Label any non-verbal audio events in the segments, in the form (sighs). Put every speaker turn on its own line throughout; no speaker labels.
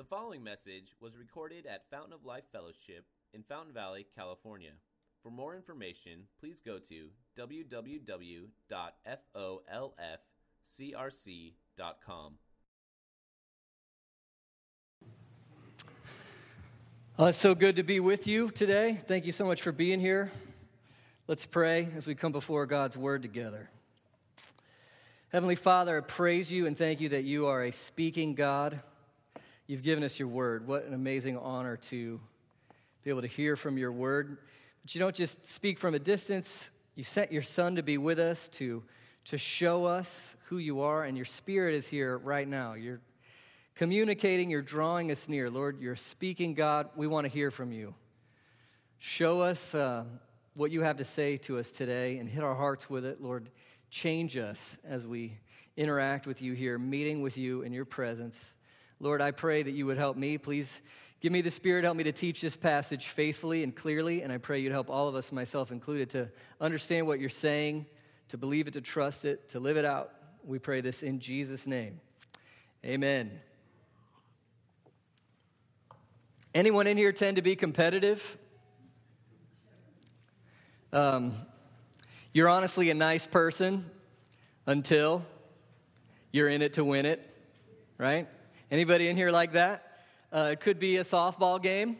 The following message was recorded at Fountain of Life Fellowship in Fountain Valley, California. For more information, please go to www.folfcrc.com.
Uh, it's so good to be with you today. Thank you so much for being here. Let's pray as we come before God's Word together. Heavenly Father, I praise you and thank you that you are a speaking God. You've given us your Word. What an amazing honor to be able to hear from your Word. But you don't just speak from a distance, you sent your Son to be with us, to, to show us who you are, and your Spirit is here right now. You're communicating, you're drawing us near. Lord, you're speaking, God. We want to hear from you. Show us uh, what you have to say to us today and hit our hearts with it. Lord, change us as we interact with you here, meeting with you in your presence. Lord, I pray that you would help me. Please give me the Spirit, help me to teach this passage faithfully and clearly. And I pray you'd help all of us, myself included, to understand what you're saying, to believe it, to trust it, to live it out. We pray this in Jesus' name. Amen. Anyone in here tend to be competitive? Um, you're honestly a nice person until you're in it to win it, right? Anybody in here like that? Uh, it could be a softball game.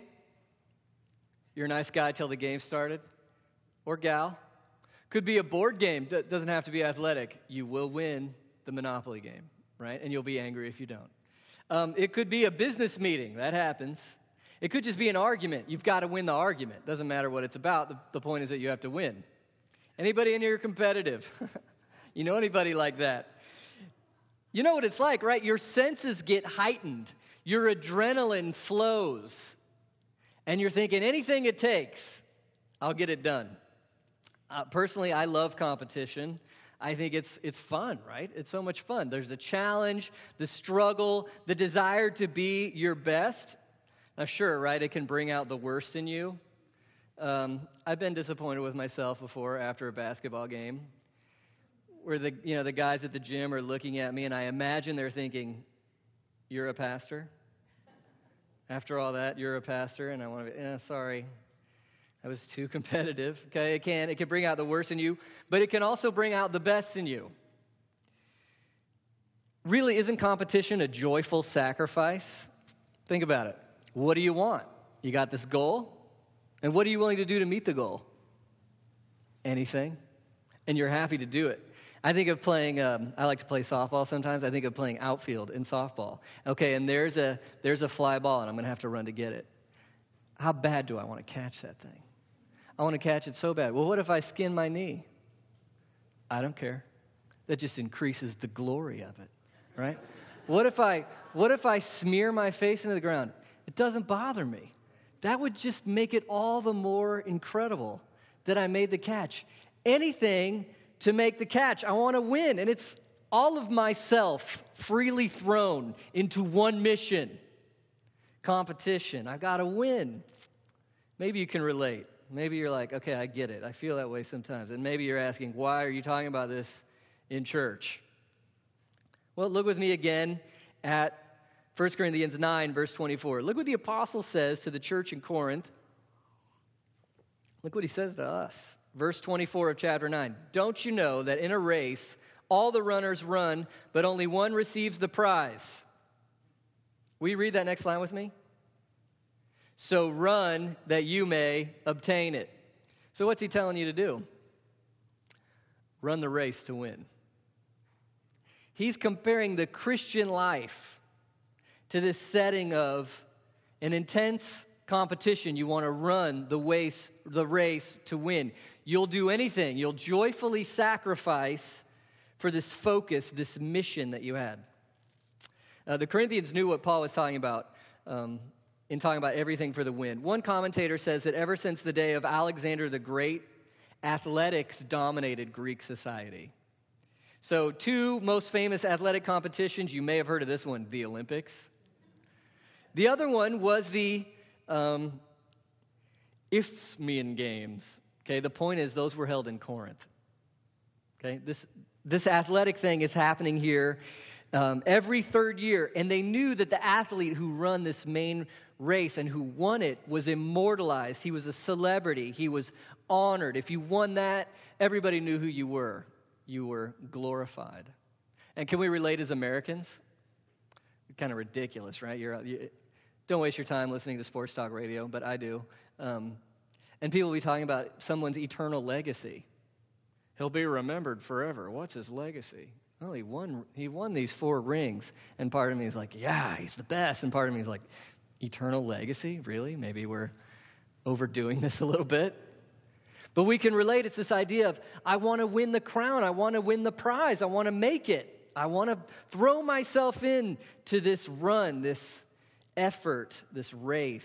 You're a nice guy till the game started, or gal. Could be a board game. D- doesn't have to be athletic. You will win the Monopoly game, right? And you'll be angry if you don't. Um, it could be a business meeting. That happens. It could just be an argument. You've got to win the argument. Doesn't matter what it's about. The, the point is that you have to win. Anybody in here competitive? (laughs) you know anybody like that? You know what it's like, right? Your senses get heightened, your adrenaline flows, and you're thinking anything it takes, I'll get it done. Uh, personally, I love competition. I think it's, it's fun, right? It's so much fun. There's the challenge, the struggle, the desire to be your best. Now, sure, right? It can bring out the worst in you. Um, I've been disappointed with myself before after a basketball game, where the you know the guys at the gym are looking at me, and I imagine they're thinking, "You're a pastor." After all that, you're a pastor, and I want to be. Eh, sorry, I was too (laughs) competitive. Okay, it can it can bring out the worst in you, but it can also bring out the best in you. Really, isn't competition a joyful sacrifice? Think about it. What do you want? You got this goal, and what are you willing to do to meet the goal? Anything. And you're happy to do it. I think of playing, um, I like to play softball sometimes. I think of playing outfield in softball. Okay, and there's a, there's a fly ball, and I'm going to have to run to get it. How bad do I want to catch that thing? I want to catch it so bad. Well, what if I skin my knee? I don't care. That just increases the glory of it, right? what if I, what if I smear my face into the ground? It doesn't bother me. That would just make it all the more incredible that I made the catch. Anything to make the catch. I want to win. And it's all of myself freely thrown into one mission competition. I've got to win. Maybe you can relate. Maybe you're like, okay, I get it. I feel that way sometimes. And maybe you're asking, why are you talking about this in church? Well, look with me again at 1 Corinthians 9, verse 24. Look what the apostle says to the church in Corinth. Look what he says to us. Verse 24 of chapter 9. Don't you know that in a race, all the runners run, but only one receives the prize? You read that next line with me? So run that you may obtain it. So, what's he telling you to do? Run the race to win. He's comparing the Christian life to this setting of an intense competition. You want to run the race, the race to win. You'll do anything. You'll joyfully sacrifice for this focus, this mission that you had. Uh, the Corinthians knew what Paul was talking about um, in talking about everything for the win. One commentator says that ever since the day of Alexander the Great, athletics dominated Greek society. So, two most famous athletic competitions, you may have heard of this one the Olympics the other one was the um, Isthmian Games. Okay, the point is those were held in Corinth. Okay, this this athletic thing is happening here. um, every third year. And they knew that the athlete who run this main race and who won it was immortalized. He was a celebrity. He was honored. If you won that, everybody knew who you were. You were glorified. And can we relate as Americans? Kind of ridiculous, right? You're, you, don't waste your time listening to sports talk radio, but I do. Um, and people will be talking about someone's eternal legacy. He'll be remembered forever. What's his legacy? Well, he won, he won these four rings. And part of me is like, yeah, he's the best. And part of me is like, eternal legacy? Really? Maybe we're overdoing this a little bit. But we can relate. It's this idea of, I want to win the crown. I want to win the prize. I want to make it. I want to throw myself in to this run, this effort, this race.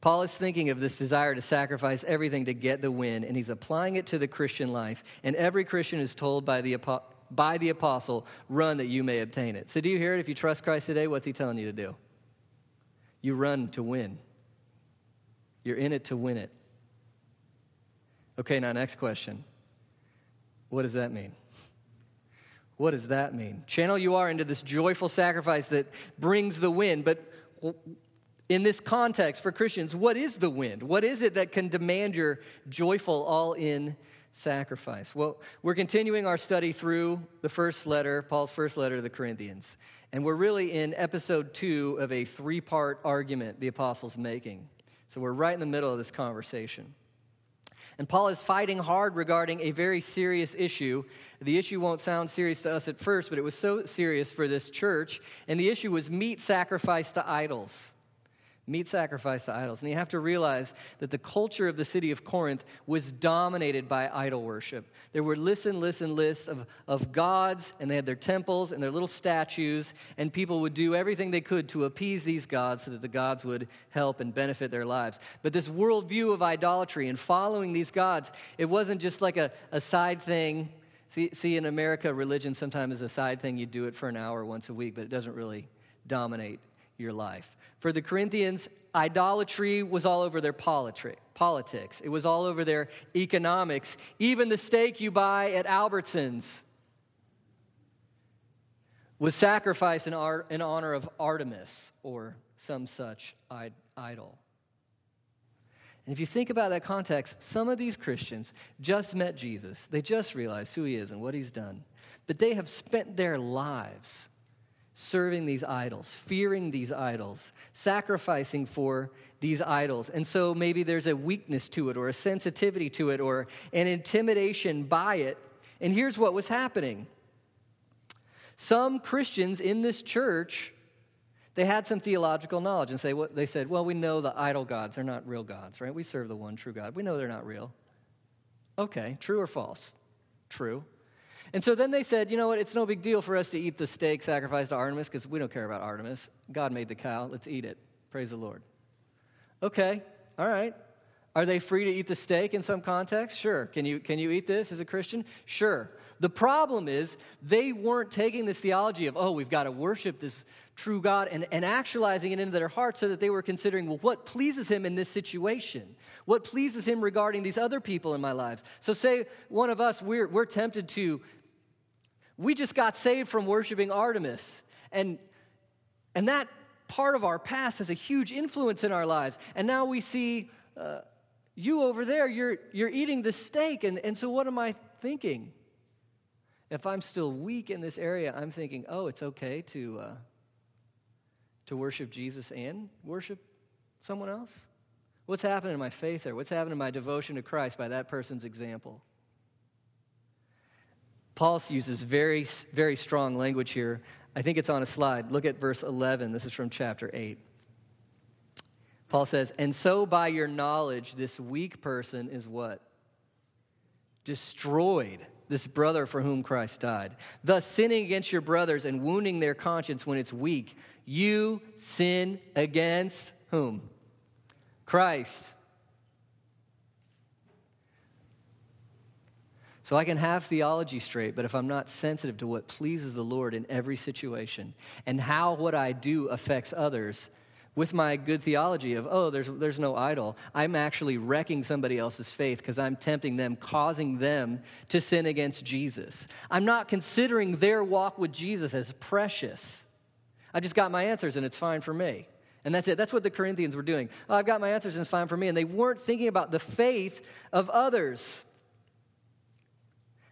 Paul is thinking of this desire to sacrifice everything to get the win, and he's applying it to the Christian life. And every Christian is told by the, by the apostle, run that you may obtain it. So, do you hear it? If you trust Christ today, what's he telling you to do? You run to win. You're in it to win it. Okay, now, next question. What does that mean? What does that mean? Channel you are into this joyful sacrifice that brings the win, but in this context for Christians, what is the wind? What is it that can demand your joyful, all in sacrifice? Well, we're continuing our study through the first letter, Paul's first letter to the Corinthians. And we're really in episode two of a three part argument the apostle's making. So we're right in the middle of this conversation. And Paul is fighting hard regarding a very serious issue. The issue won't sound serious to us at first, but it was so serious for this church. And the issue was meat sacrificed to idols meat sacrifice to idols. And you have to realize that the culture of the city of Corinth was dominated by idol worship. There were list and list and lists of, of gods, and they had their temples and their little statues, and people would do everything they could to appease these gods so that the gods would help and benefit their lives. But this worldview of idolatry and following these gods, it wasn't just like a, a side thing. See, see, in America, religion sometimes is a side thing. You do it for an hour once a week, but it doesn't really dominate your life. For the Corinthians, idolatry was all over their politics, it was all over their economics. Even the steak you buy at Albertsons was sacrificed in, honor of Artemis or some such idol. And if you think about that context, some of these Christians just met Jesus. They just realized who he is and what he's done. But they have spent their lives serving these idols, fearing these idols, sacrificing for these idols. And so maybe there's a weakness to it, or a sensitivity to it, or an intimidation by it. And here's what was happening some Christians in this church. They had some theological knowledge and say what they said, well, we know the idol gods, they're not real gods, right? We serve the one true God. We know they're not real. Okay, true or false? True. And so then they said, you know what, it's no big deal for us to eat the steak sacrificed to Artemis because we don't care about Artemis. God made the cow. Let's eat it. Praise the Lord. Okay, all right. Are they free to eat the steak in some context? Sure. Can you, can you eat this as a Christian? Sure. The problem is they weren't taking this theology of, oh, we've got to worship this true God and, and actualizing it into their hearts so that they were considering, well, what pleases Him in this situation? What pleases Him regarding these other people in my lives? So, say one of us, we're, we're tempted to we just got saved from worshiping Artemis. And, and that part of our past has a huge influence in our lives. And now we see uh, you over there, you're, you're eating the steak. And, and so what am I thinking? If I'm still weak in this area, I'm thinking, oh, it's okay to, uh, to worship Jesus and worship someone else? What's happening in my faith there? What's happening in my devotion to Christ by that person's example? Paul uses very, very strong language here. I think it's on a slide. Look at verse 11. This is from chapter 8. Paul says, And so by your knowledge, this weak person is what? Destroyed, this brother for whom Christ died. Thus, sinning against your brothers and wounding their conscience when it's weak, you sin against whom? Christ. So I can have theology straight, but if I'm not sensitive to what pleases the Lord in every situation and how what I do affects others, with my good theology of, oh, there's, there's no idol, I'm actually wrecking somebody else's faith because I'm tempting them, causing them to sin against Jesus. I'm not considering their walk with Jesus as precious. I just got my answers and it's fine for me. And that's it. That's what the Corinthians were doing. Oh, I've got my answers and it's fine for me. And they weren't thinking about the faith of others.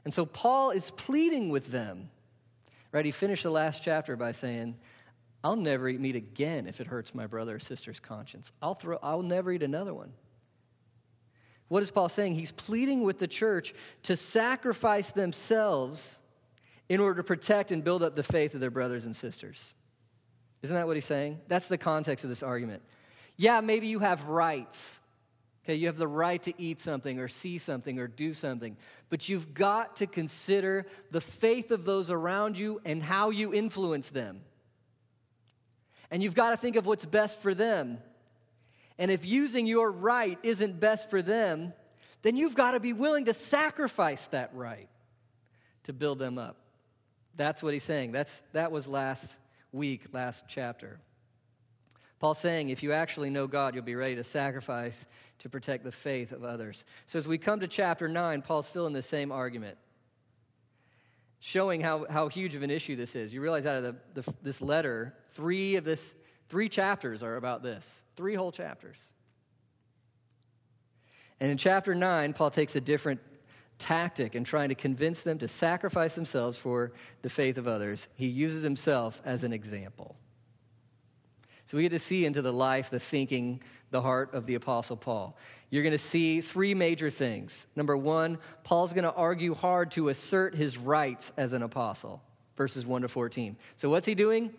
And so Paul is pleading with them. Right? He finished the last chapter by saying, I'll never eat meat again if it hurts my brother or sister's conscience. I'll, throw, I'll never eat another one. What is Paul saying? He's pleading with the church to sacrifice themselves in order to protect and build up the faith of their brothers and sisters. Isn't that what he's saying? That's the context of this argument. Yeah, maybe you have rights. Okay, you have the right to eat something or see something or do something. But you've got to consider the faith of those around you and how you influence them. And you've got to think of what's best for them. And if using your right isn't best for them, then you've got to be willing to sacrifice that right to build them up. That's what he's saying. That's, that was last week, last chapter. Paul's saying if you actually know God, you'll be ready to sacrifice to protect the faith of others. So as we come to chapter 9, Paul's still in the same argument showing how, how huge of an issue this is. You realize out of the, the, this letter, three of this, three chapters are about this. Three whole chapters. And in chapter 9, Paul takes a different tactic in trying to convince them to sacrifice themselves for the faith of others. He uses himself as an example. So we get to see into the life, the thinking, the heart of the Apostle Paul. You're going to see three major things. Number one, Paul's going to argue hard to assert his rights as an apostle, verses 1 to 14. So what's he doing?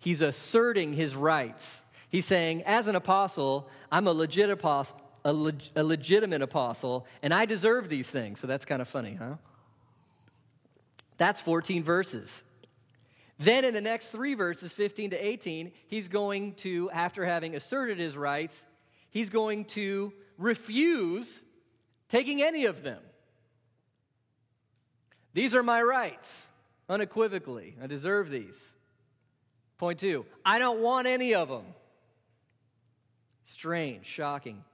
He's asserting his rights. He's saying, as an apostle, I'm a legit apostle. A, leg- a legitimate apostle, and I deserve these things. So that's kind of funny, huh? That's 14 verses. Then in the next three verses, 15 to 18, he's going to, after having asserted his rights, he's going to refuse taking any of them. These are my rights, unequivocally. I deserve these. Point two, I don't want any of them. Strange, shocking.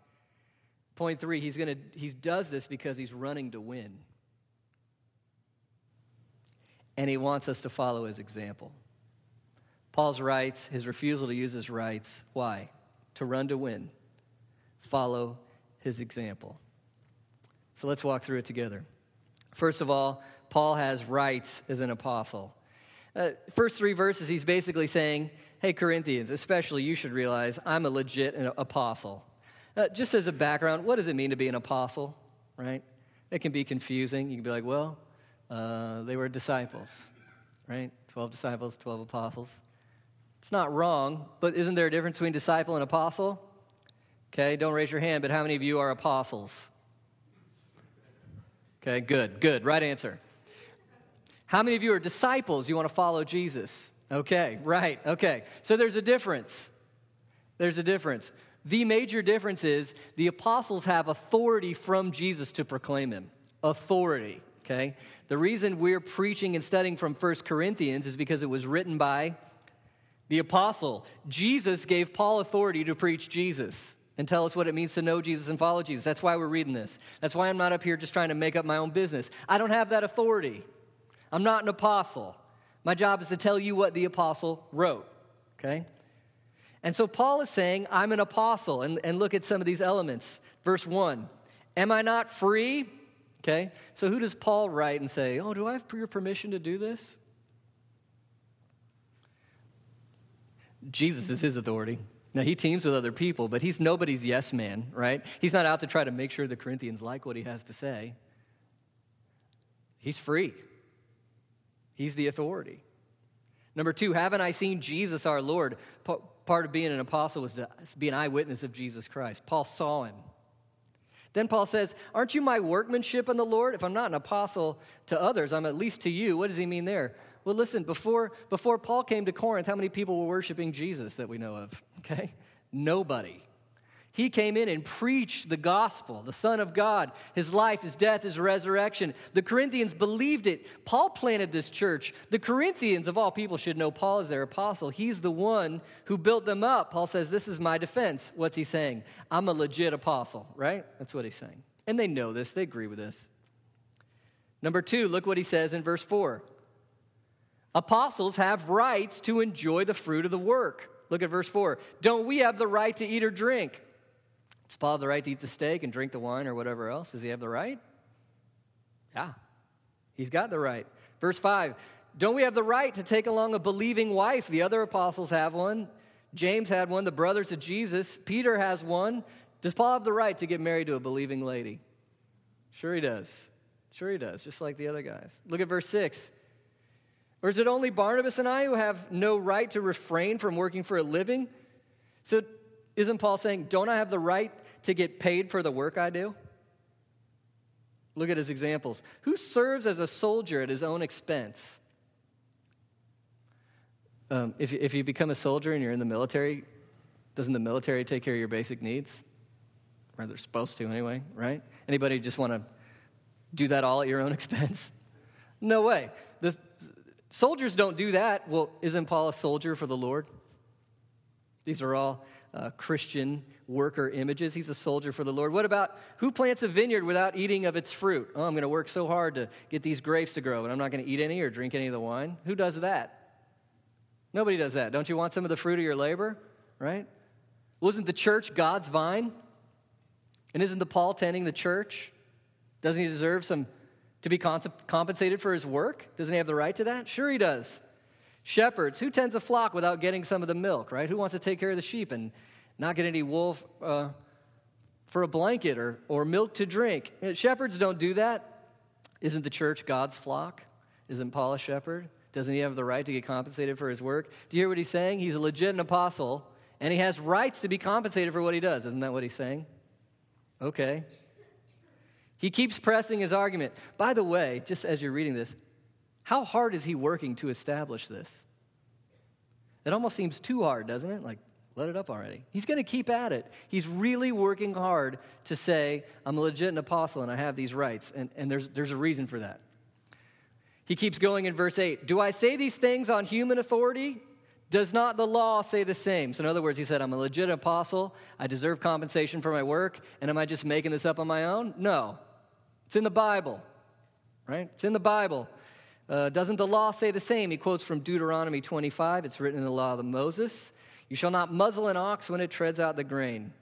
Point three, he's gonna he does this because he's running to win. And he wants us to follow his example. Paul's rights, his refusal to use his rights, why? To run to win. Follow his example. So let's walk through it together. First of all, Paul has rights as an apostle. Uh, first three verses, he's basically saying, Hey, Corinthians, especially you should realize I'm a legit apostle. Uh, just as a background, what does it mean to be an apostle, right? It can be confusing. You can be like, well, uh, they were disciples, right? 12 disciples, 12 apostles. It's not wrong, but isn't there a difference between disciple and apostle? Okay, don't raise your hand, but how many of you are apostles? Okay, good, good. Right answer. How many of you are disciples? You want to follow Jesus? Okay, right, okay. So there's a difference. There's a difference. The major difference is the apostles have authority from Jesus to proclaim him. Authority, okay? The reason we're preaching and studying from 1 Corinthians is because it was written by the apostle. Jesus gave Paul authority to preach Jesus and tell us what it means to know Jesus and follow Jesus. That's why we're reading this. That's why I'm not up here just trying to make up my own business. I don't have that authority. I'm not an apostle. My job is to tell you what the apostle wrote. Okay? And so Paul is saying, I'm an apostle. And, and look at some of these elements. Verse 1 Am I not free? Okay? So who does Paul write and say, Oh, do I have your permission to do this? Jesus is his authority. Now, he teams with other people, but he's nobody's yes man, right? He's not out to try to make sure the Corinthians like what he has to say. He's free, he's the authority. Number two, haven't I seen Jesus our Lord? part of being an apostle was to be an eyewitness of Jesus Christ. Paul saw him. Then Paul says, Aren't you my workmanship in the Lord? If I'm not an apostle to others, I'm at least to you. What does he mean there? Well, listen, before, before Paul came to Corinth, how many people were worshiping Jesus that we know of? (laughs) Okay? Nobody. He came in and preached the gospel, the Son of God, his life, his death, his resurrection. The Corinthians believed it. Paul planted this church. The Corinthians, of all people, should know Paul is their apostle. He's the one who built them up. Paul says, This is my defense. What's he saying? I'm a legit apostle, right? That's what he's saying. And they know this, they agree with this. Number two, look what he says in verse 4. Apostles have rights to enjoy the fruit of the work. Look at verse 4. Don't we have the right to eat or drink? Does Paul have the right to eat the steak and drink the wine or whatever else? Does he have the right? Yeah, he's got the right. Verse 5 Don't we have the right to take along a believing wife? The other apostles have one. James had one. The brothers of Jesus. Peter has one. Does Paul have the right to get married to a believing lady? Sure, he does. Sure, he does, just like the other guys. Look at verse 6. Or is it only Barnabas and I who have no right to refrain from working for a living? So isn't Paul saying, Don't I have the right to get paid for the work I do? Look at his examples. Who serves as a soldier at his own expense? Um, if, if you become a soldier and you're in the military, doesn't the military take care of your basic needs? Or they're supposed to anyway, right? Anybody just want to do that all at your own (laughs) expense? No way. The soldiers don't do that. Well, isn't Paul a soldier for the Lord? These are all uh, Christian worker images. He's a soldier for the Lord. What about who plants a vineyard without eating of its fruit? Oh, I'm going to work so hard to get these grapes to grow, and I'm not going to eat any or drink any of the wine. Who does that? Nobody does that. Don't you want some of the fruit of your labor? Right? Wasn't the church God's vine? And isn't the Paul tending the church? Doesn't he deserve some to be compensated for his work? Doesn't he have the right to that? Sure, he does. Shepherds, who tends a flock without getting some of the milk, right? Who wants to take care of the sheep and not get any wool uh, for a blanket or, or milk to drink? Shepherds don't do that. Isn't the church God's flock? Isn't Paul a shepherd? Doesn't he have the right to get compensated for his work? Do you hear what he's saying? He's a legit apostle, and he has rights to be compensated for what he does. Isn't that what he's saying? Okay. He keeps pressing his argument. By the way, just as you're reading this, how hard is he working to establish this? It almost seems too hard, doesn't it? Like, let it up already. He's going to keep at it. He's really working hard to say, I'm a legit apostle and I have these rights. And, and there's, there's a reason for that. He keeps going in verse 8 Do I say these things on human authority? Does not the law say the same? So, in other words, he said, I'm a legit apostle. I deserve compensation for my work. And am I just making this up on my own? No. It's in the Bible, right? It's in the Bible. Uh, doesn't the law say the same? He quotes from Deuteronomy 25. It's written in the law of Moses. You shall not muzzle an ox when it treads out the grain.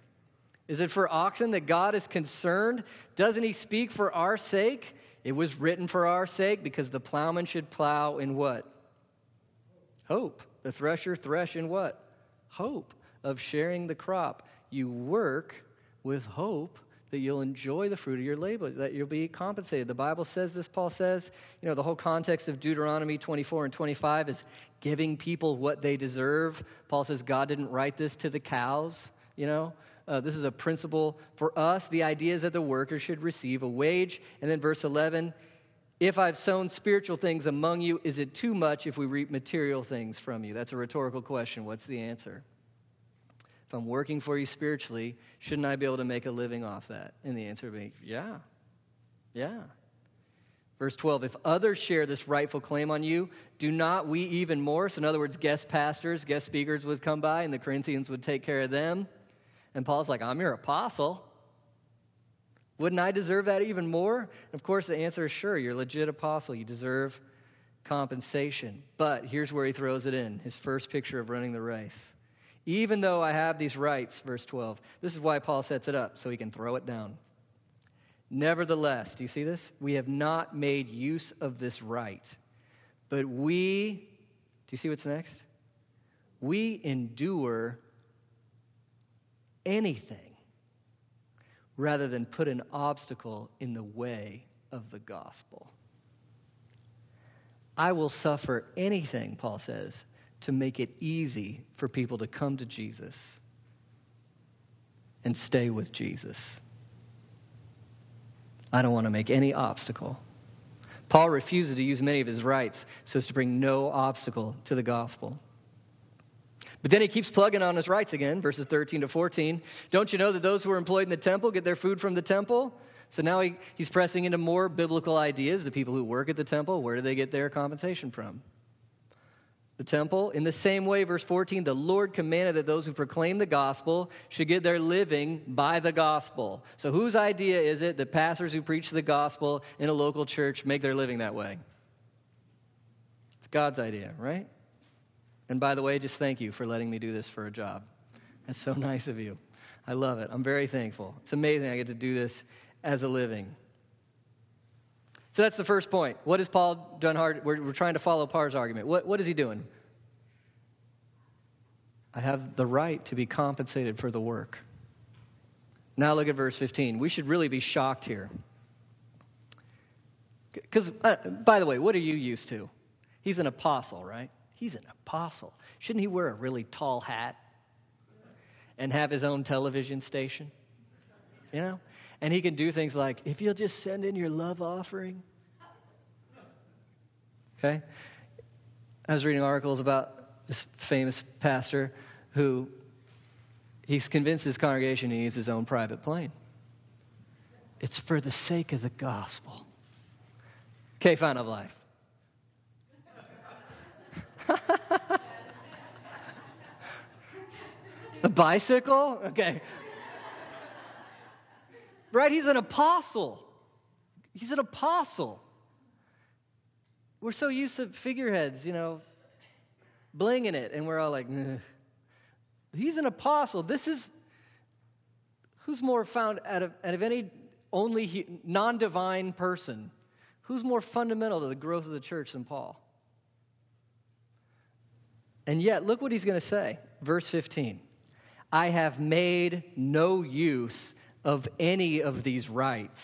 Is it for oxen that God is concerned? Doesn't he speak for our sake? It was written for our sake because the plowman should plow in what? Hope. The thresher thresh in what? Hope of sharing the crop. You work with hope that you'll enjoy the fruit of your labor, that you'll be compensated. The Bible says this, Paul says. You know, the whole context of Deuteronomy 24 and 25 is giving people what they deserve. Paul says God didn't write this to the cows, you know. Uh, this is a principle for us. The idea is that the worker should receive a wage. And then verse 11 if I've sown spiritual things among you, is it too much if we reap material things from you? That's a rhetorical question. What's the answer? If I'm working for you spiritually, shouldn't I be able to make a living off that? And the answer would be, yeah. Yeah. Verse 12, if others share this rightful claim on you, do not we even more? So, in other words, guest pastors, guest speakers would come by and the Corinthians would take care of them. And Paul's like, I'm your apostle. Wouldn't I deserve that even more? And of course, the answer is sure. You're a legit apostle. You deserve compensation. But here's where he throws it in his first picture of running the race. Even though I have these rights, verse 12. This is why Paul sets it up, so he can throw it down. Nevertheless, do you see this? We have not made use of this right. But we, do you see what's next? We endure anything rather than put an obstacle in the way of the gospel. I will suffer anything, Paul says, to make it easy for people to come to Jesus and stay with Jesus. I don't want to make any obstacle. Paul refuses to use many of his rights so as to bring no obstacle to the gospel. But then he keeps plugging on his rights again, verses 13 to 14. Don't you know that those who are employed in the temple get their food from the temple? So now he, he's pressing into more biblical ideas. The people who work at the temple, where do they get their compensation from? The temple. In the same way, verse 14, the Lord commanded that those who proclaim the gospel should get their living by the gospel. So whose idea is it that pastors who preach the gospel in a local church make their living that way? It's God's idea, right? And by the way, just thank you for letting me do this for a job. That's so (laughs) nice of you. I love it. I'm very thankful. It's amazing I get to do this as a living. So that's the first point. What has Paul done hard? We're, we're trying to follow Paul's argument. What, what is he doing? I have the right to be compensated for the work. Now look at verse 15. We should really be shocked here. Because, uh, by the way, what are you used to? He's an apostle, right? He's an apostle. Shouldn't he wear a really tall hat and have his own television station? You know? And he can do things like, if you'll just send in your love offering. Okay? I was reading articles about this famous pastor who he's convinced his congregation he needs his own private plane. It's for the sake of the gospel. Okay, Fountain of Life. A bicycle? Okay. Right? He's an apostle. He's an apostle. We're so used to figureheads, you know, blinging it, and we're all like, he's an apostle. This is who's more found out of, out of any only non divine person? Who's more fundamental to the growth of the church than Paul? And yet, look what he's going to say. Verse 15 I have made no use of any of these rights,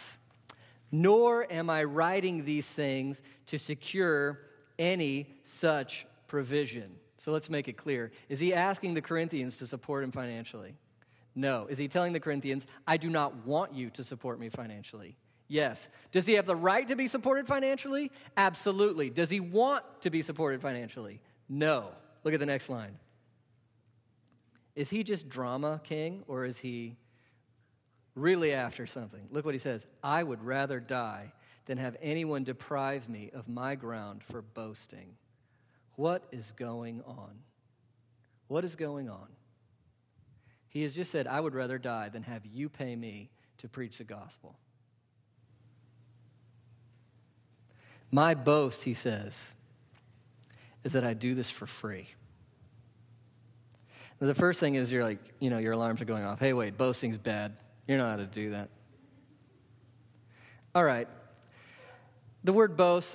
nor am I writing these things to secure any such provision. So let's make it clear. Is he asking the Corinthians to support him financially? No. Is he telling the Corinthians, I do not want you to support me financially? Yes. Does he have the right to be supported financially? Absolutely. Does he want to be supported financially? No. Look at the next line. Is he just drama king or is he really after something? Look what he says I would rather die than have anyone deprive me of my ground for boasting. What is going on? What is going on? He has just said, I would rather die than have you pay me to preach the gospel. My boast, he says, is that I do this for free. Now, the first thing is you're like, you know, your alarms are going off. Hey, wait, boasting's bad. You know how to do that. All right. The word boast,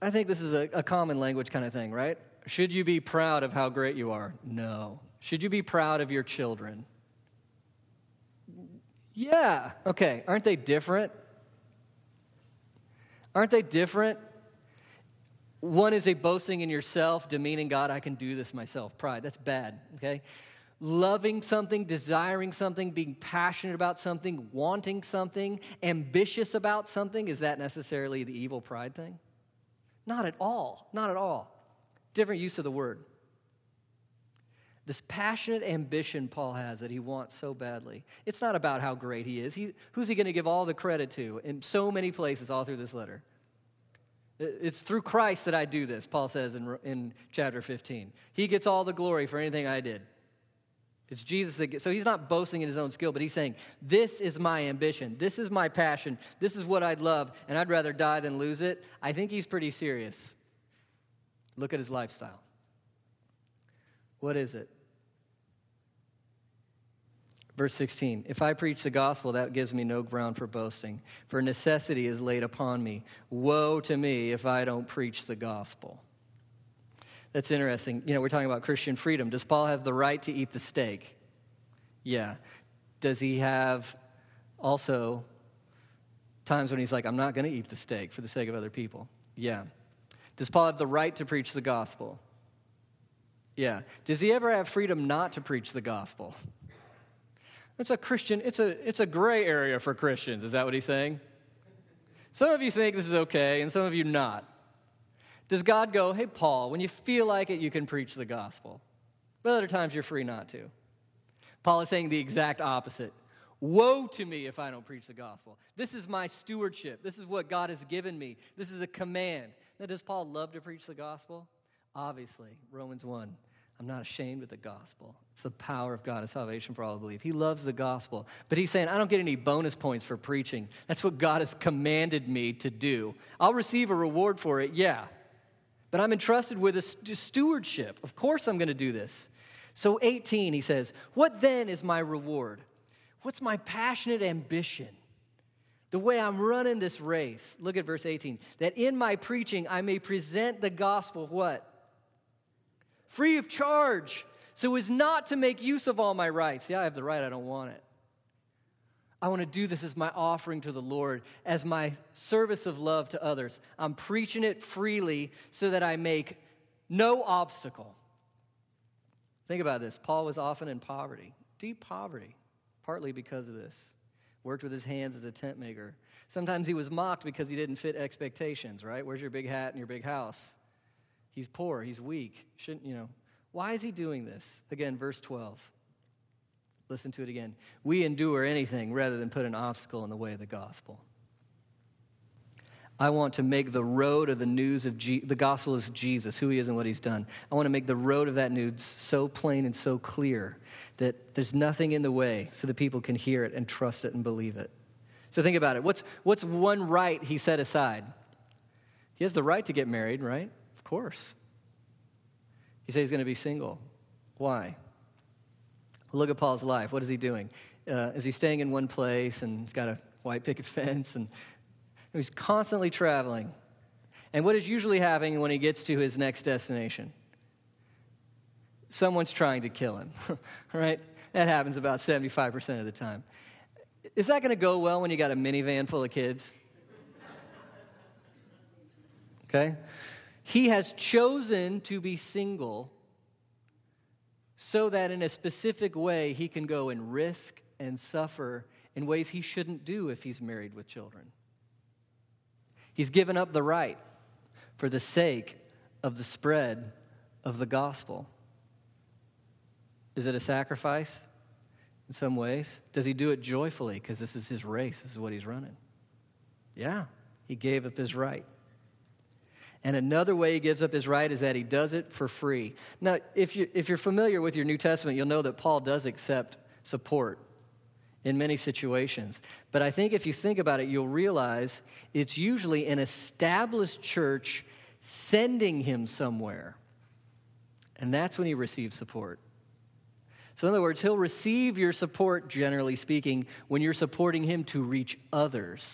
I think this is a, a common language kind of thing, right? Should you be proud of how great you are? No. Should you be proud of your children? Yeah. Okay. Aren't they different? Aren't they different? One is a boasting in yourself, demeaning God, I can do this myself. Pride. That's bad. Okay? Loving something, desiring something, being passionate about something, wanting something, ambitious about something, is that necessarily the evil pride thing? Not at all. Not at all. Different use of the word. This passionate ambition Paul has that he wants so badly. It's not about how great he is. He, who's he going to give all the credit to in so many places all through this letter? It's through Christ that I do this, Paul says in, in chapter 15. He gets all the glory for anything I did. It's Jesus that gets, so he's not boasting in his own skill, but he's saying, This is my ambition. This is my passion. This is what I'd love, and I'd rather die than lose it. I think he's pretty serious. Look at his lifestyle. What is it? Verse 16 If I preach the gospel, that gives me no ground for boasting, for necessity is laid upon me. Woe to me if I don't preach the gospel. That's interesting. You know, we're talking about Christian freedom. Does Paul have the right to eat the steak? Yeah. Does he have also times when he's like, I'm not going to eat the steak for the sake of other people? Yeah. Does Paul have the right to preach the gospel? Yeah. Does he ever have freedom not to preach the gospel? It's a Christian, it's a, it's a gray area for Christians. Is that what he's saying? Some of you think this is okay, and some of you not. Does God go, hey, Paul, when you feel like it, you can preach the gospel? But other times you're free not to. Paul is saying the exact opposite. Woe to me if I don't preach the gospel. This is my stewardship. This is what God has given me. This is a command. Now, does Paul love to preach the gospel? Obviously. Romans 1. I'm not ashamed of the gospel. It's the power of God of salvation for all who believe. He loves the gospel. But he's saying, I don't get any bonus points for preaching. That's what God has commanded me to do. I'll receive a reward for it, yeah. But I'm entrusted with a stewardship. Of course I'm going to do this. So, 18, he says, What then is my reward? What's my passionate ambition? The way I'm running this race. Look at verse 18. That in my preaching I may present the gospel what? Free of charge, so as not to make use of all my rights. Yeah, I have the right, I don't want it. I want to do this as my offering to the Lord, as my service of love to others. I'm preaching it freely so that I make no obstacle. Think about this. Paul was often in poverty, deep poverty, partly because of this. Worked with his hands as a tent maker. Sometimes he was mocked because he didn't fit expectations, right? Where's your big hat and your big house? He's poor, he's weak. Shouldn't, you know. Why is he doing this? Again, verse 12. Listen to it again. We endure anything rather than put an obstacle in the way of the gospel. I want to make the road of the news of Je- the gospel is Jesus, who he is and what he's done. I want to make the road of that news so plain and so clear that there's nothing in the way so that people can hear it and trust it and believe it. So think about it. What's, what's one right he set aside? He has the right to get married, right? Of course. He said he's going to be single. Why? Look at Paul's life. What is he doing? Uh, is he staying in one place and he's got a white picket (laughs) fence and He's constantly traveling. And what is usually happening when he gets to his next destination? Someone's trying to kill him, (laughs) right? That happens about 75% of the time. Is that going to go well when you got a minivan full of kids? (laughs) Okay? He has chosen to be single so that in a specific way he can go and risk and suffer in ways he shouldn't do if he's married with children. He's given up the right for the sake of the spread of the gospel. Is it a sacrifice in some ways? Does he do it joyfully because this is his race? This is what he's running. Yeah, he gave up his right. And another way he gives up his right is that he does it for free. Now, if, you, if you're familiar with your New Testament, you'll know that Paul does accept support in many situations. But I think if you think about it, you'll realize it's usually an established church sending him somewhere. And that's when he receives support. So, in other words, he'll receive your support, generally speaking, when you're supporting him to reach others.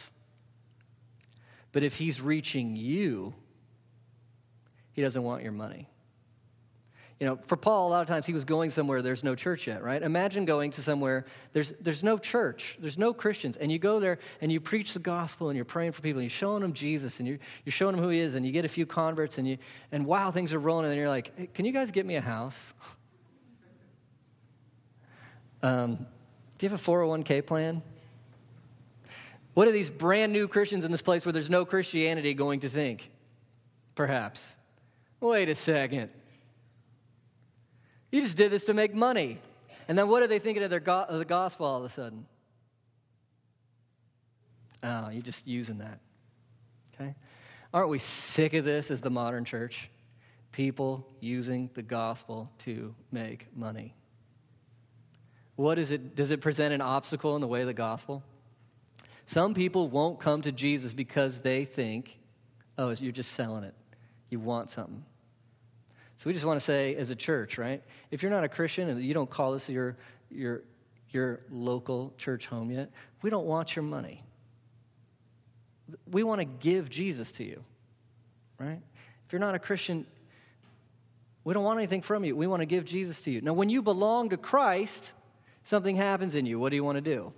But if he's reaching you, he doesn't want your money. You know, for Paul, a lot of times he was going somewhere there's no church yet, right? Imagine going to somewhere there's, there's no church, there's no Christians, and you go there and you preach the gospel and you're praying for people and you're showing them Jesus and you're, you're showing them who he is and you get a few converts and, you, and wow, things are rolling and you're like, hey, can you guys get me a house? (laughs) Um, do you have a 401k plan? What are these brand new Christians in this place where there's no Christianity going to think? Perhaps. Wait a second. You just did this to make money. And then what are they thinking of, their go- of the gospel all of a sudden? Oh, you're just using that. Okay? Aren't we sick of this as the modern church? People using the gospel to make money. What is it? Does it present an obstacle in the way of the gospel? Some people won't come to Jesus because they think, oh, you're just selling it. You want something. So we just want to say, as a church, right? If you're not a Christian and you don't call this your, your, your local church home yet, we don't want your money. We want to give Jesus to you, right? If you're not a Christian, we don't want anything from you. We want to give Jesus to you. Now, when you belong to Christ, something happens in you. What do you want to do?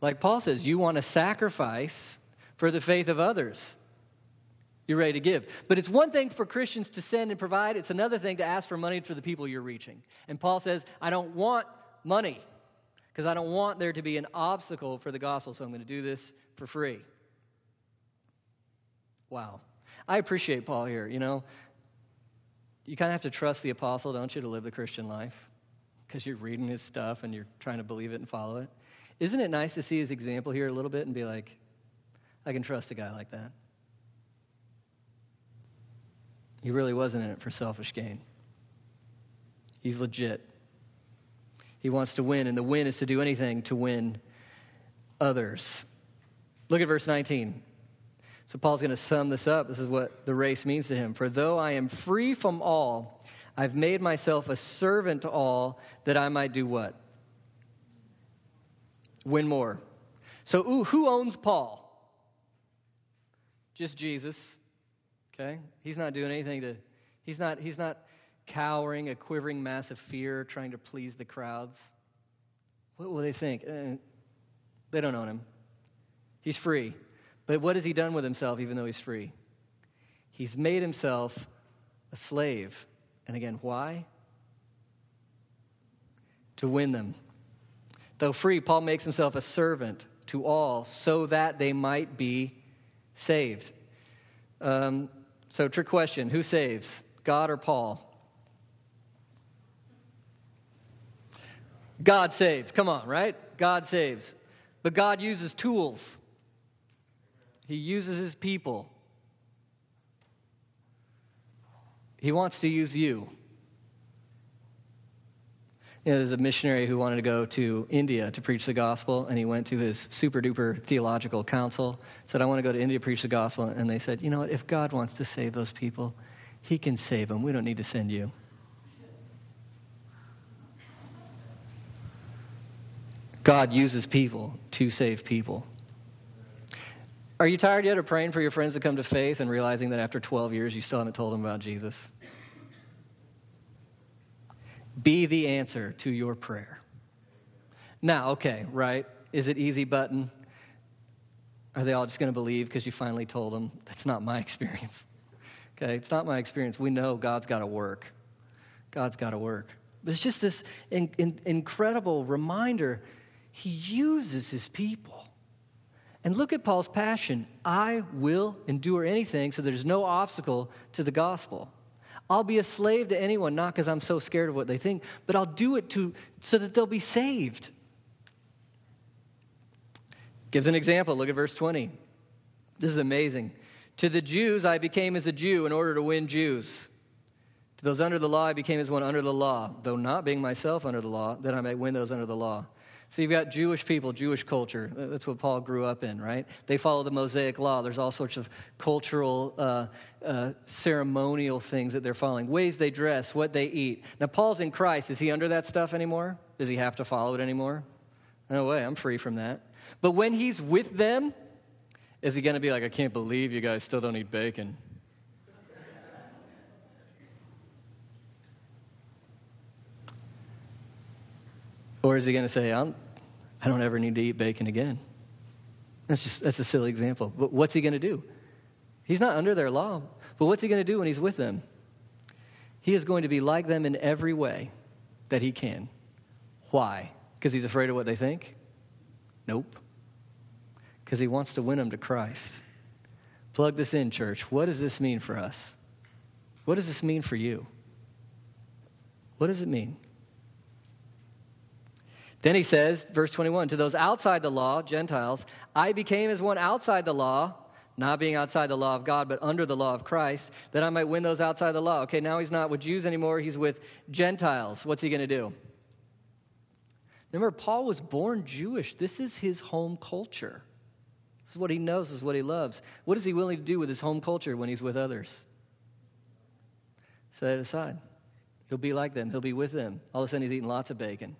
Like Paul says, you want to sacrifice for the faith of others. You're ready to give. But it's one thing for Christians to send and provide, it's another thing to ask for money for the people you're reaching. And Paul says, I don't want money because I don't want there to be an obstacle for the gospel, so I'm going to do this for free. Wow. I appreciate Paul here, you know. you kind of have to trust the apostle, don't you, to live the Christian life? Because you're reading his stuff and you're trying to believe it and follow it. Isn't it nice to see his example here a little bit and be like, I can trust a guy like that? He really wasn't in it for selfish gain. He's legit. He wants to win, and the win is to do anything to win others. Look at verse 19. So Paul's going to sum this up. This is what the race means to him. For though I am free from all, I've made myself a servant to all that I might do what? Win more. So ooh, who owns Paul? Just Jesus. Okay? He's not doing anything to he's not he's not cowering, a quivering mass of fear, trying to please the crowds. What will they think? Eh, they don't own him. He's free. But what has he done with himself, even though he's free? He's made himself a slave. And again, why? To win them. Though free, Paul makes himself a servant to all so that they might be saved. Um, so, trick question who saves, God or Paul? God saves. Come on, right? God saves. But God uses tools, He uses His people. He wants to use you. You know, there's a missionary who wanted to go to India to preach the gospel, and he went to his super duper theological council, said, I want to go to India to preach the gospel. And they said, You know what? If God wants to save those people, He can save them. We don't need to send you. God uses people to save people. Are you tired yet of praying for your friends to come to faith and realizing that after 12 years you still haven't told them about Jesus? Be the answer to your prayer. Now, okay, right? Is it easy button? Are they all just going to believe because you finally told them? That's not my (laughs) experience. Okay, it's not my experience. We know God's got to work. God's got to work. But it's just this in, in, incredible reminder he uses his people. And look at Paul's passion. I will endure anything so there's no obstacle to the gospel. I'll be a slave to anyone, not because I'm so scared of what they think, but I'll do it to, so that they'll be saved. Gives an example. Look at verse 20. This is amazing. To the Jews, I became as a Jew in order to win Jews. To those under the law, I became as one under the law, though not being myself under the law, that I might win those under the law. So you've got Jewish people, Jewish culture. That's what Paul grew up in, right? They follow the Mosaic law. There's all sorts of cultural, uh, uh, ceremonial things that they're following, ways they dress, what they eat. Now, Paul's in Christ. Is he under that stuff anymore? Does he have to follow it anymore? No way. I'm free from that. But when he's with them, is he going to be like, I can't believe you guys still don't eat bacon? Or is he going to say, I'm, I don't ever need to eat bacon again? That's just that's a silly example. But what's he going to do? He's not under their law. But what's he going to do when he's with them? He is going to be like them in every way that he can. Why? Because he's afraid of what they think? Nope. Because he wants to win them to Christ. Plug this in, church. What does this mean for us? What does this mean for you? What does it mean? Then he says, verse 21, to those outside the law, Gentiles, I became as one outside the law, not being outside the law of God, but under the law of Christ, that I might win those outside the law. Okay, now he's not with Jews anymore, he's with Gentiles. What's he going to do? Remember, Paul was born Jewish. This is his home culture. This is what he knows, this is what he loves. What is he willing to do with his home culture when he's with others? Set it aside. He'll be like them, he'll be with them. All of a sudden, he's eating lots of bacon.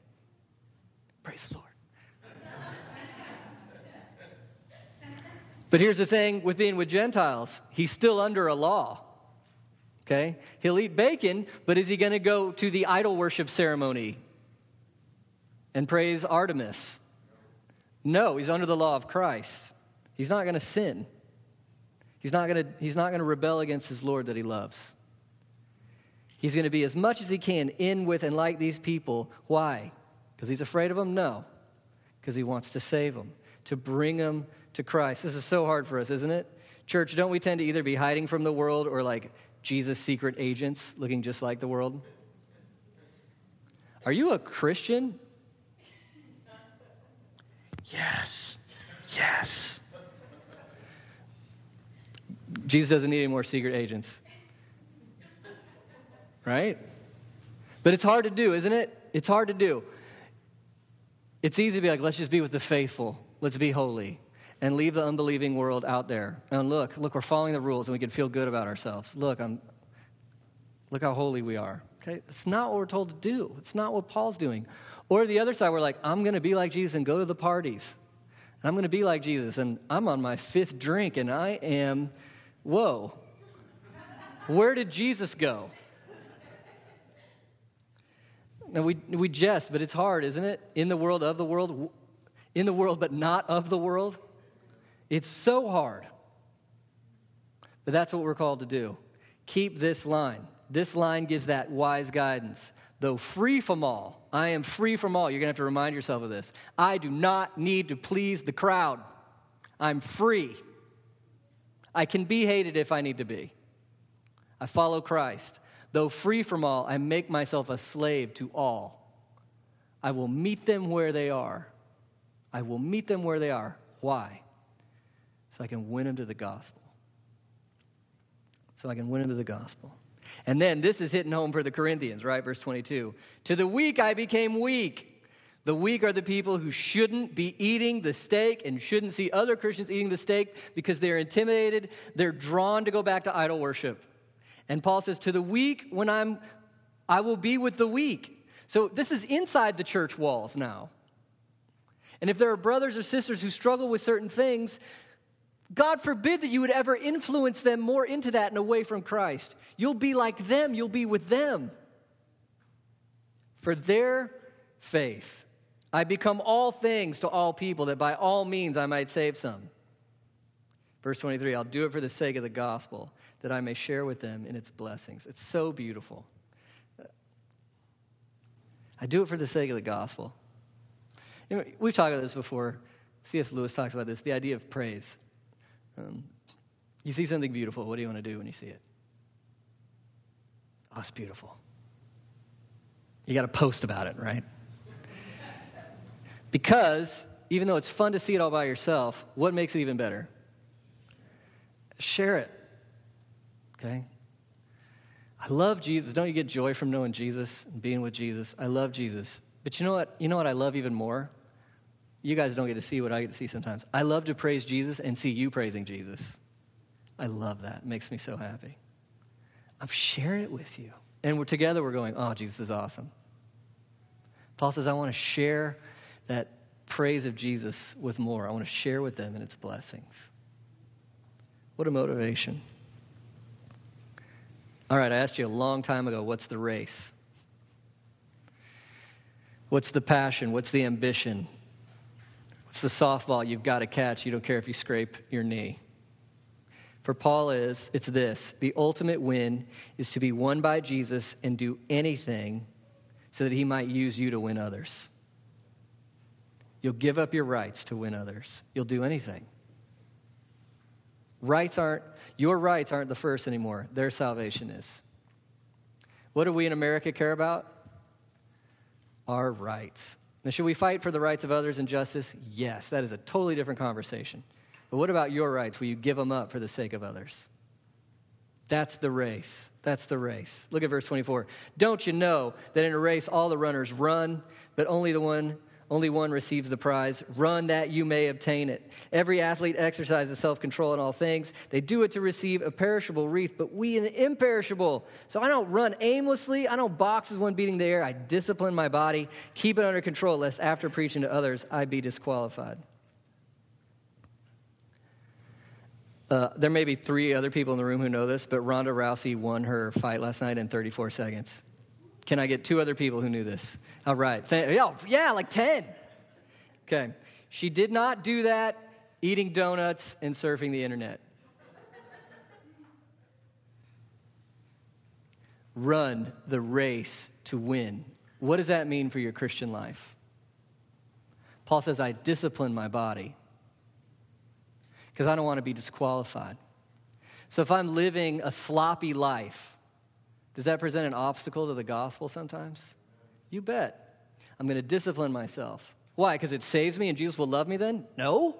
Praise the Lord. but here's the thing with being with Gentiles, he's still under a law. Okay? He'll eat bacon, but is he going to go to the idol worship ceremony and praise Artemis? No, he's under the law of Christ. He's not going to sin. He's not going to, he's not going to rebel against his Lord that he loves. He's going to be as much as he can in with and like these people. Why? Because he's afraid of them? No. Because he wants to save them, to bring them to Christ. This is so hard for us, isn't it? Church, don't we tend to either be hiding from the world or like Jesus' secret agents looking just like the world? Are you a Christian? Yes. Yes. Jesus doesn't need any more secret agents. Right? But it's hard to do, isn't it? It's hard to do. It's easy to be like, let's just be with the faithful. Let's be holy. And leave the unbelieving world out there. And look, look, we're following the rules and we can feel good about ourselves. Look, I'm look how holy we are. Okay? It's not what we're told to do. It's not what Paul's doing. Or the other side, we're like, I'm going to be like Jesus and go to the parties. And I'm going to be like Jesus. And I'm on my fifth drink and I am, whoa. Where did Jesus go? Now, we, we jest, but it's hard, isn't it? In the world, of the world, in the world, but not of the world. It's so hard. But that's what we're called to do. Keep this line. This line gives that wise guidance. Though free from all, I am free from all. You're going to have to remind yourself of this. I do not need to please the crowd. I'm free. I can be hated if I need to be. I follow Christ. Though free from all, I make myself a slave to all. I will meet them where they are. I will meet them where they are. Why? So I can win them to the gospel. So I can win them to the gospel. And then this is hitting home for the Corinthians, right? Verse 22. To the weak I became weak. The weak are the people who shouldn't be eating the steak and shouldn't see other Christians eating the steak because they're intimidated. They're drawn to go back to idol worship. And Paul says, To the weak, when I'm, I will be with the weak. So this is inside the church walls now. And if there are brothers or sisters who struggle with certain things, God forbid that you would ever influence them more into that and away from Christ. You'll be like them, you'll be with them. For their faith, I become all things to all people, that by all means I might save some. Verse 23 I'll do it for the sake of the gospel, that I may share with them in its blessings. It's so beautiful. I do it for the sake of the gospel. You know, we've talked about this before. C.S. Lewis talks about this the idea of praise. Um, you see something beautiful, what do you want to do when you see it? Oh, it's beautiful. You got to post about it, right? Because even though it's fun to see it all by yourself, what makes it even better? Share it. Okay? I love Jesus. Don't you get joy from knowing Jesus and being with Jesus? I love Jesus. But you know what? You know what I love even more? You guys don't get to see what I get to see sometimes. I love to praise Jesus and see you praising Jesus. I love that. It makes me so happy. I'm sharing it with you. And we're together, we're going, oh, Jesus is awesome. Paul says, I want to share that praise of Jesus with more. I want to share with them in its blessings. What a motivation. All right, I asked you a long time ago what's the race? What's the passion? What's the ambition? It's the softball you've got to catch. You don't care if you scrape your knee. For Paul is, it's this the ultimate win is to be won by Jesus and do anything so that he might use you to win others. You'll give up your rights to win others. You'll do anything. Rights aren't, your rights aren't the first anymore. Their salvation is. What do we in America care about? Our rights. Now, should we fight for the rights of others and justice? Yes, that is a totally different conversation. But what about your rights? Will you give them up for the sake of others? That's the race. That's the race. Look at verse 24. Don't you know that in a race all the runners run, but only the one only one receives the prize. Run that you may obtain it. Every athlete exercises self control in all things. They do it to receive a perishable wreath, but we an imperishable. So I don't run aimlessly. I don't box as one beating the air. I discipline my body, keep it under control, lest after preaching to others I be disqualified. Uh, there may be three other people in the room who know this, but Ronda Rousey won her fight last night in 34 seconds. Can I get two other people who knew this? All right. Yeah, oh, yeah, like 10. Okay. She did not do that eating donuts and surfing the internet. Run the race to win. What does that mean for your Christian life? Paul says, I discipline my body because I don't want to be disqualified. So if I'm living a sloppy life, does that present an obstacle to the gospel sometimes? You bet. I'm going to discipline myself. Why? Because it saves me and Jesus will love me then? No.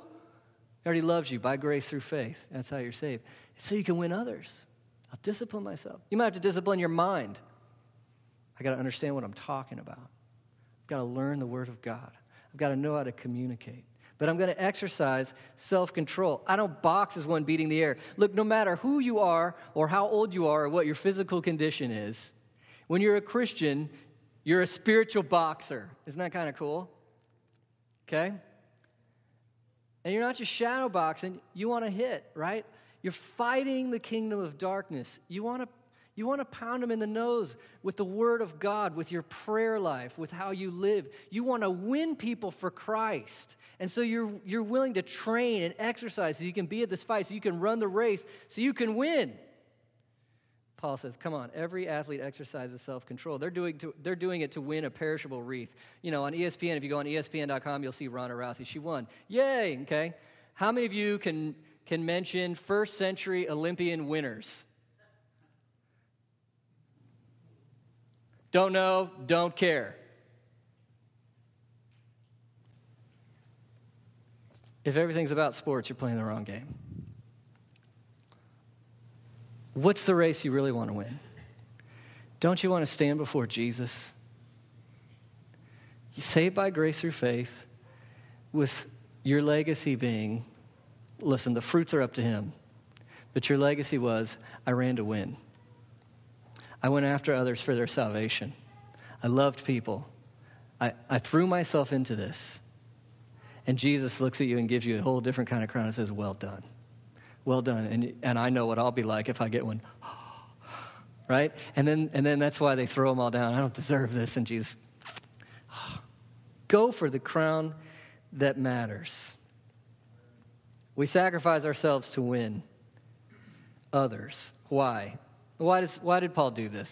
He already loves you by grace through faith. That's how you're saved. So you can win others. I'll discipline myself. You might have to discipline your mind. I got to understand what I'm talking about. I've got to learn the Word of God. I've got to know how to communicate. But I'm going to exercise self control. I don't box as one beating the air. Look, no matter who you are or how old you are or what your physical condition is, when you're a Christian, you're a spiritual boxer. Isn't that kind of cool? Okay? And you're not just shadow boxing, you want to hit, right? You're fighting the kingdom of darkness. You want to you want to pound them in the nose with the word of God, with your prayer life, with how you live. You want to win people for Christ. And so you're, you're willing to train and exercise so you can be at this fight, so you can run the race, so you can win. Paul says, come on, every athlete exercises self control. They're doing, they're doing it to win a perishable wreath. You know, on ESPN, if you go on ESPN.com, you'll see Ronda Rousey. She won. Yay, okay? How many of you can, can mention first century Olympian winners? Don't know, don't care. If everything's about sports, you're playing the wrong game. What's the race you really want to win? Don't you want to stand before Jesus? You saved by grace through faith, with your legacy being listen, the fruits are up to Him. But your legacy was, I ran to win. I went after others for their salvation. I loved people. I, I threw myself into this. And Jesus looks at you and gives you a whole different kind of crown and says, Well done. Well done. And, and I know what I'll be like if I get one. (sighs) right? And then, and then that's why they throw them all down. I don't deserve this. And Jesus, (sighs) go for the crown that matters. We sacrifice ourselves to win others. Why? Why, does, why did Paul do this?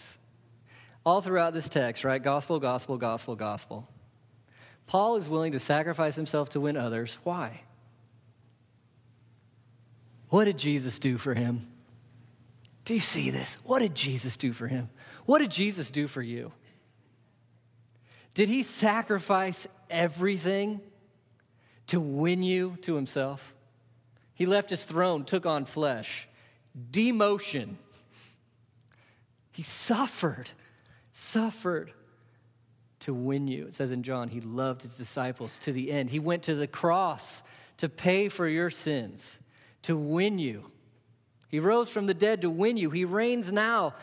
All throughout this text, right? Gospel, gospel, gospel, gospel. Paul is willing to sacrifice himself to win others. Why? What did Jesus do for him? Do you see this? What did Jesus do for him? What did Jesus do for you? Did he sacrifice everything to win you to himself? He left his throne, took on flesh, demotion. He suffered, suffered to win you. It says in John, he loved his disciples to the end. He went to the cross to pay for your sins, to win you. He rose from the dead to win you. He reigns now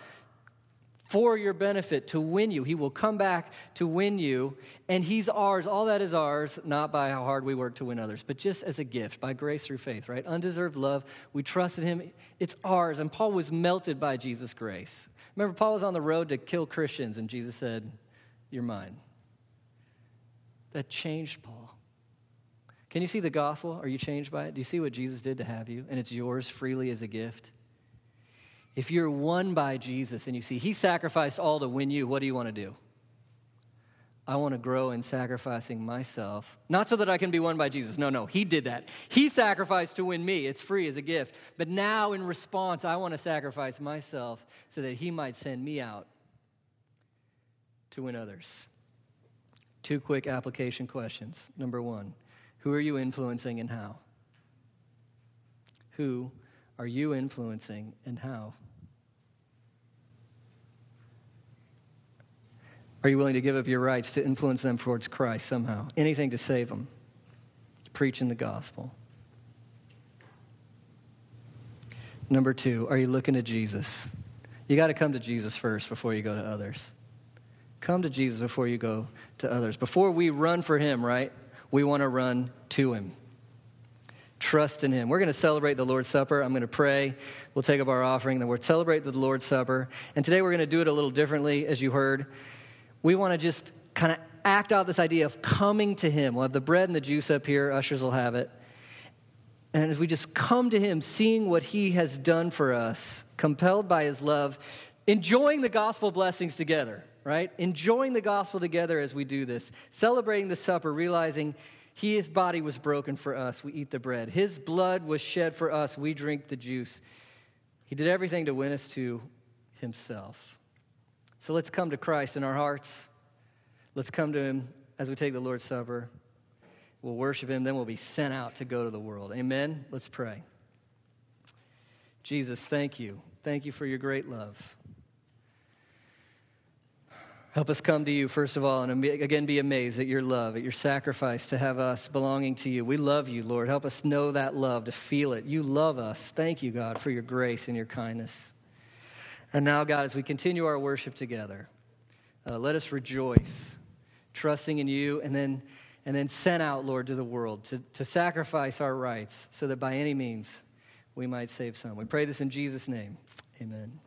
for your benefit, to win you. He will come back to win you, and He's ours. All that is ours, not by how hard we work to win others, but just as a gift, by grace through faith, right? Undeserved love. We trusted Him. It's ours. And Paul was melted by Jesus' grace. Remember, Paul was on the road to kill Christians, and Jesus said, You're mine. That changed Paul. Can you see the gospel? Are you changed by it? Do you see what Jesus did to have you? And it's yours freely as a gift. If you're won by Jesus and you see he sacrificed all to win you, what do you want to do? I want to grow in sacrificing myself. Not so that I can be won by Jesus. No, no, He did that. He sacrificed to win me. It's free as a gift. But now, in response, I want to sacrifice myself so that He might send me out to win others. Two quick application questions. Number one Who are you influencing and how? Who are you influencing and how? Are you willing to give up your rights to influence them towards Christ somehow? Anything to save them? Preaching the gospel. Number two, are you looking to Jesus? You got to come to Jesus first before you go to others. Come to Jesus before you go to others. Before we run for Him, right? We want to run to Him. Trust in Him. We're going to celebrate the Lord's Supper. I'm going to pray. We'll take up our offering. Then we'll celebrate the Lord's Supper. And today we're going to do it a little differently, as you heard we want to just kind of act out this idea of coming to Him. We'll have the bread and the juice up here, ushers will have it. And as we just come to Him, seeing what He has done for us, compelled by His love, enjoying the gospel blessings together, right? Enjoying the gospel together as we do this, celebrating the supper, realizing His body was broken for us, we eat the bread. His blood was shed for us, we drink the juice. He did everything to win us to himself. So let's come to Christ in our hearts. Let's come to him as we take the Lord's Supper. We'll worship him, then we'll be sent out to go to the world. Amen? Let's pray. Jesus, thank you. Thank you for your great love. Help us come to you, first of all, and again be amazed at your love, at your sacrifice to have us belonging to you. We love you, Lord. Help us know that love, to feel it. You love us. Thank you, God, for your grace and your kindness. And now, God, as we continue our worship together, uh, let us rejoice, trusting in you, and then, and then sent out, Lord, to the world to, to sacrifice our rights so that by any means we might save some. We pray this in Jesus' name. Amen.